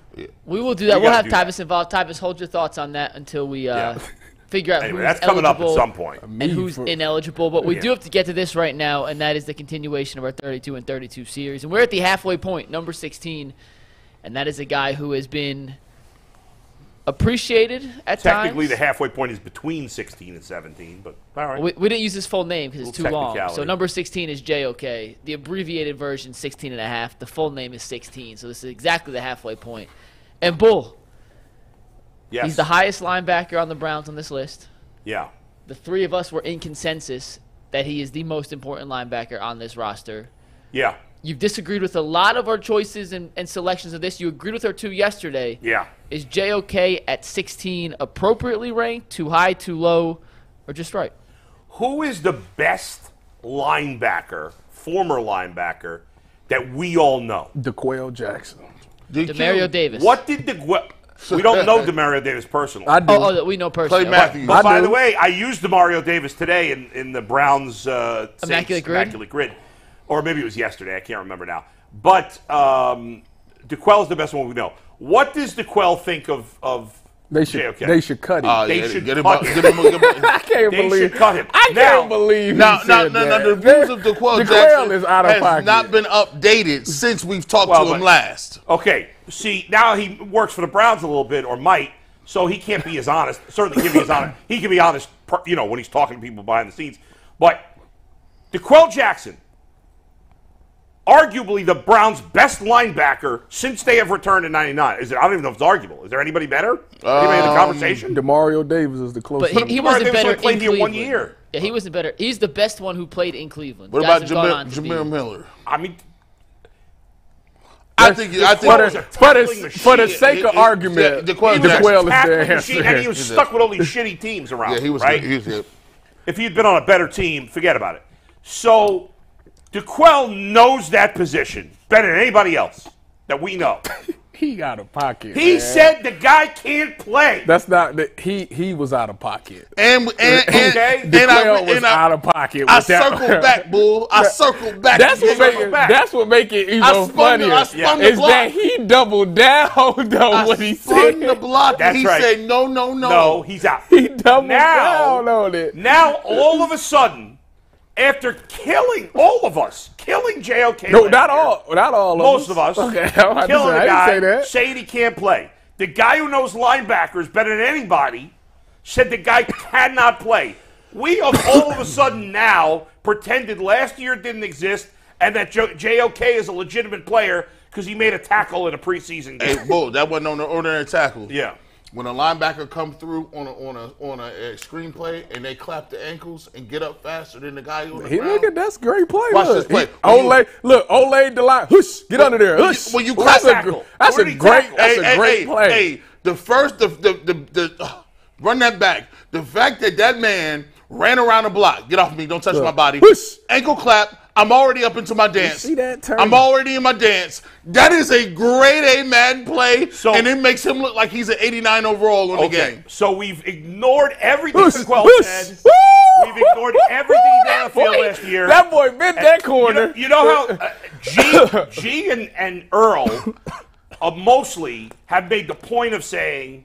We will do that. We We'll have do Tyvis involved. Tyvis, hold your thoughts on that until we uh, Yeah. figure out Anyway, who's that's coming up at some point. and who's for- ineligible. But we Yeah. do have to get to this right now, and that is the continuation of our 32 and 32 series. And we're at the halfway point, number 16, and that is a guy who has been appreciated at Technically, times. the halfway point is between 16 and 17, but all right. We, we didn't use his full name because it's too long. So number 16 is JOK. The abbreviated version 16 and a half. The full name is 16. So this is exactly the halfway point. And Bull, yes. he's the highest linebacker on the Browns on this list. yeah. The three of us were in consensus that he is the most important linebacker on this roster. Yeah. You've disagreed with a lot of our choices and, and selections of this. You agreed with our two yesterday. Yeah. Is JOK at 16 appropriately ranked, too high, too low, or just right? Who is the best linebacker former linebacker that we all know. D'Qwell Jackson. DQ. Demario Davis. What did the we don't know Demario Davis personally. I do. Oh, oh, we know personally. Clay Matthews. But I by do. the way, I used Demario Davis today in, in the Browns uh, Saints Immaculate Grid? Immaculate Grid, or maybe it was yesterday. I can't remember now. But um, D'Qwell is the best one we know. What does D'Qwell think of of They should. JOK? They should cut him. Uh, They yeah, should get him cut up, him. get him, get him, I can't They believe. should cut him. I Now- can't believe. Now, he now, said now, now, that. the views of D'Qwell D'Qwell Jackson is out of has pocket. not been updated since we've talked Well, to him but- last. Okay, see now he works for the Browns a little bit, or might, so he can't be as honest. Certainly, can be as honest. He can be honest, you know, when he's talking to people behind the scenes. But D'Qwell Jackson, arguably the Browns' best linebacker since they have returned in '99. Is it? I don't even know if it's arguable. Is there anybody better? Anybody in the um, conversation? Demario Davis is the But closest. he, he Demario wasn't Davis better only played in here one year. Yeah, he wasn't better. He's the best one who played in Cleveland. What Guys about have Jamir, on to be- Jamir Miller? I mean, I think. I for think. the, for the, for the sake He- of he- argument, yeah, D'Qwell he was Jackson. is tackling the machine, and he answer. was stuck with all these shitty teams around. Yeah, he was. right. He was if he'd been on a better team, forget about it. So D'Qwell knows that position better than anybody else that we know. He out of pocket. He man. said the guy can't play. that's not that he he was out of pocket. And and and, Okay. and, I, D'Qwell was and I, out of pocket. I with that circled back, bull. I circled back. That's what again. make it. back. That's what make it even I spun the- funnier. I spun the is block. that he doubled down on I what he spun said. the block. That's and he right. said, "No, no, no." no, he's out. He doubled Now- down on it. Now all of a sudden, after killing all of us, killing JOK. No, not year, all. Not all. Most of of us. Okay, I'm killing say, a I guy, didn't say that. saying he can't play. The guy who knows linebackers better than anybody said the guy cannot play. We have all of a sudden now pretended last year didn't exist and that JOK is a legitimate player because he made a tackle in a preseason game. Hey, bull. That wasn't on the ordinary tackle. Yeah. When a linebacker come through on a on a on a, uh screenplay and they clap the ankles and get up faster than the guy on the He ground. look at that's great play. Watch look. this play. He- When you- Ole, look, Ole the line. Hush, get under there. when you- Hush. when you Well, that's clap a, tackle, that's a great. tackle? That's hey, a great hey, play. Hey, the first, the the the, the uh, run that back. The fact that that man ran around the block. Get off me! Don't touch Look. my body. Whoosh. Ankle clap. I'm already up into my dance. You see that turn? I'm already in my dance. That is a great A Madden play, So- and it makes him look like he's an 89 overall on the game. So we've ignored everything Hush, McQuell hush. said. Woo! We've ignored everything down the field boy- last year. That boy bent that You corner. know, you know how uh, G, G and, and Earl uh, mostly have made the point of saying